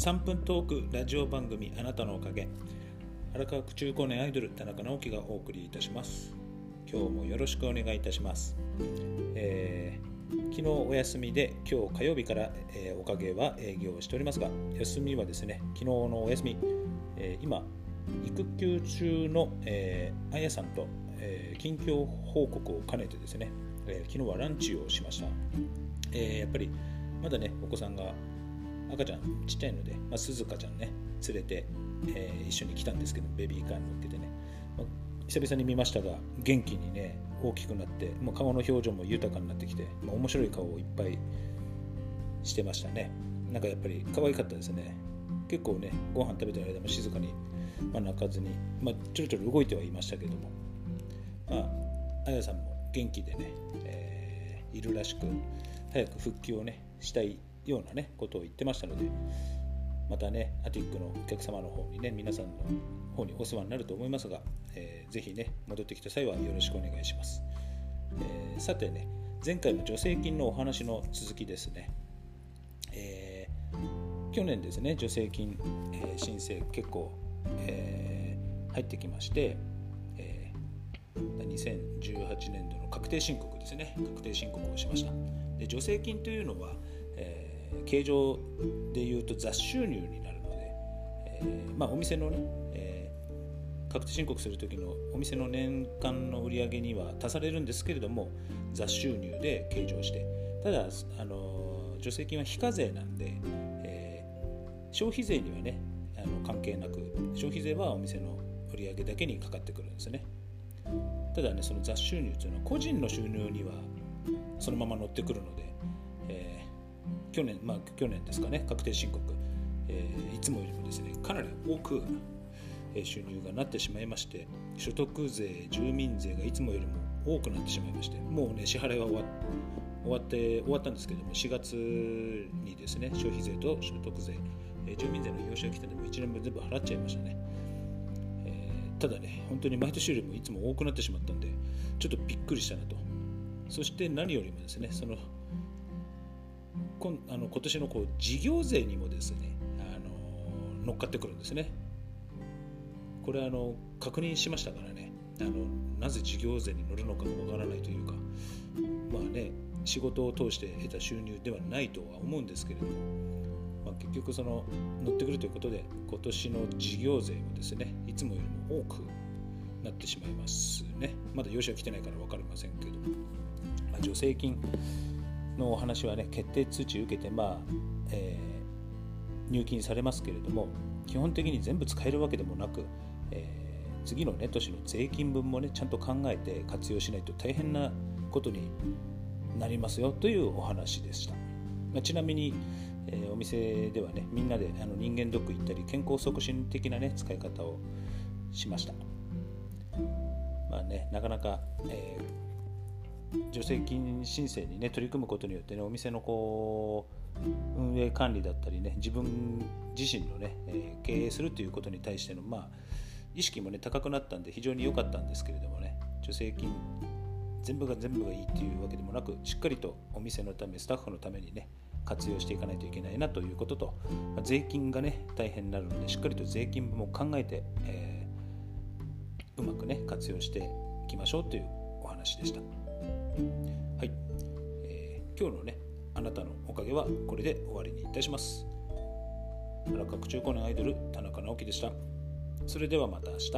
3分トークラジオ番組あなたのおかげ。荒川区中高年アイドル田中直樹がお送りいたします。今日もよろしくお願いいたします、えー、昨日お休みで今日火曜日から、えー、おかげは営業しておりますが休みはですね昨日のお休み、えー、今育休中の、えー、あやさんと、えー、近況報告を兼ねてですね、えー、昨日はランチをしました、えー、やっぱりまだねお子さんが赤ちゃんちっちゃいので、まあ、鈴鹿ちゃんね連れて、えー、一緒に来たんですけどベビーカーに乗っけてね、まあ、久々に見ましたが元気にね大きくなってもう顔の表情も豊かになってきて、まあ、面白い顔をいっぱいしてましたね。なんかやっぱり可愛かったですね。結構ねご飯食べてる間も静かに、まあ、泣かずに、まあ、ちょろちょろ動いてはいましたけども。まああやさんも元気でね、えー、いるらしく早く復帰をねしたいようなねことを言ってましたのでまたねアティックのお客様の方にね皆さんの方にお世話になると思いますが、えー、ぜひね戻ってきた際はよろしくお願いします、えー、さてね前回の助成金のお話の続きですね、えー、去年ですね助成金、えー、申請結構、えー、入ってきまして、え、2018年度の確定申告ですね。確定申告をしました。で助成金というのは、形状でいうと雑収入になるので、えー、まあ、お店のね、えー、確定申告する時のお店の年間の売り上げには足されるんですけれども雑収入で計上してただあの助成金は非課税なんで、え消費税にはねあの関係なく消費税はお店の売り上げだけにかかってくるんですね。ただねその雑収入というのは個人の収入にはそのまま乗ってくるので、え、去年まあ去年ですかね確定申告、えー、いつもよりもですねかなり多く収入がなってしまいまして所得税住民税がいつもよりも多くなってしまいましてもうね支払いは終わ終わって終わったんですけども4月にですね消費税と所得税、え、住民税の用紙が来てでも1年分全部払っちゃいましたね、えー、ただね本当に毎年よりもいつも多くなってしまったんでちょっとびっくりしたなと。そして何よりもですねその今あの今年のこう事業税にもですねあの乗っかってくるんですね。これあの確認しましたからね。あのなぜ事業税に乗るのかわからないというかまあね仕事を通して得た収入ではないとは思うんですけれども、まあ、結局その乗ってくるということで今年の事業税もですねいつもよりも多くなってしまいますね。まだ用紙は来てないから分かりませんけどま助成金のお話はね決定通知受けて、まあえー、入金されますけれども基本的に全部使えるわけでもなく、えー、次の、ね、年の税金分もねちゃんと考えて活用しないと大変なことになりますよというお話でした、まあ、ちなみに、えー、お店ではねみんなであの人間ドック行ったり健康促進的なね使い方をしました。まあねなかなか、えー助成金申請にね取り組むことによってねお店のこう運営管理だったりね自分自身のね、えー、経営するということに対してのまあ意識もね高くなったんで非常に良かったんですけれどもね助成金全部が全部がいいっていうわけでもなくしっかりとお店のためスタッフのためにね活用していかないといけないなということと、まあ、税金がね大変になるのでしっかりと税金も考えて、えー、うまくね活用していきましょうというお話でした。はい、えー、今日のねあなたのおかげはこれで終わりにいたします。原拡中高年アイドル田中直樹でした。それではまた明日。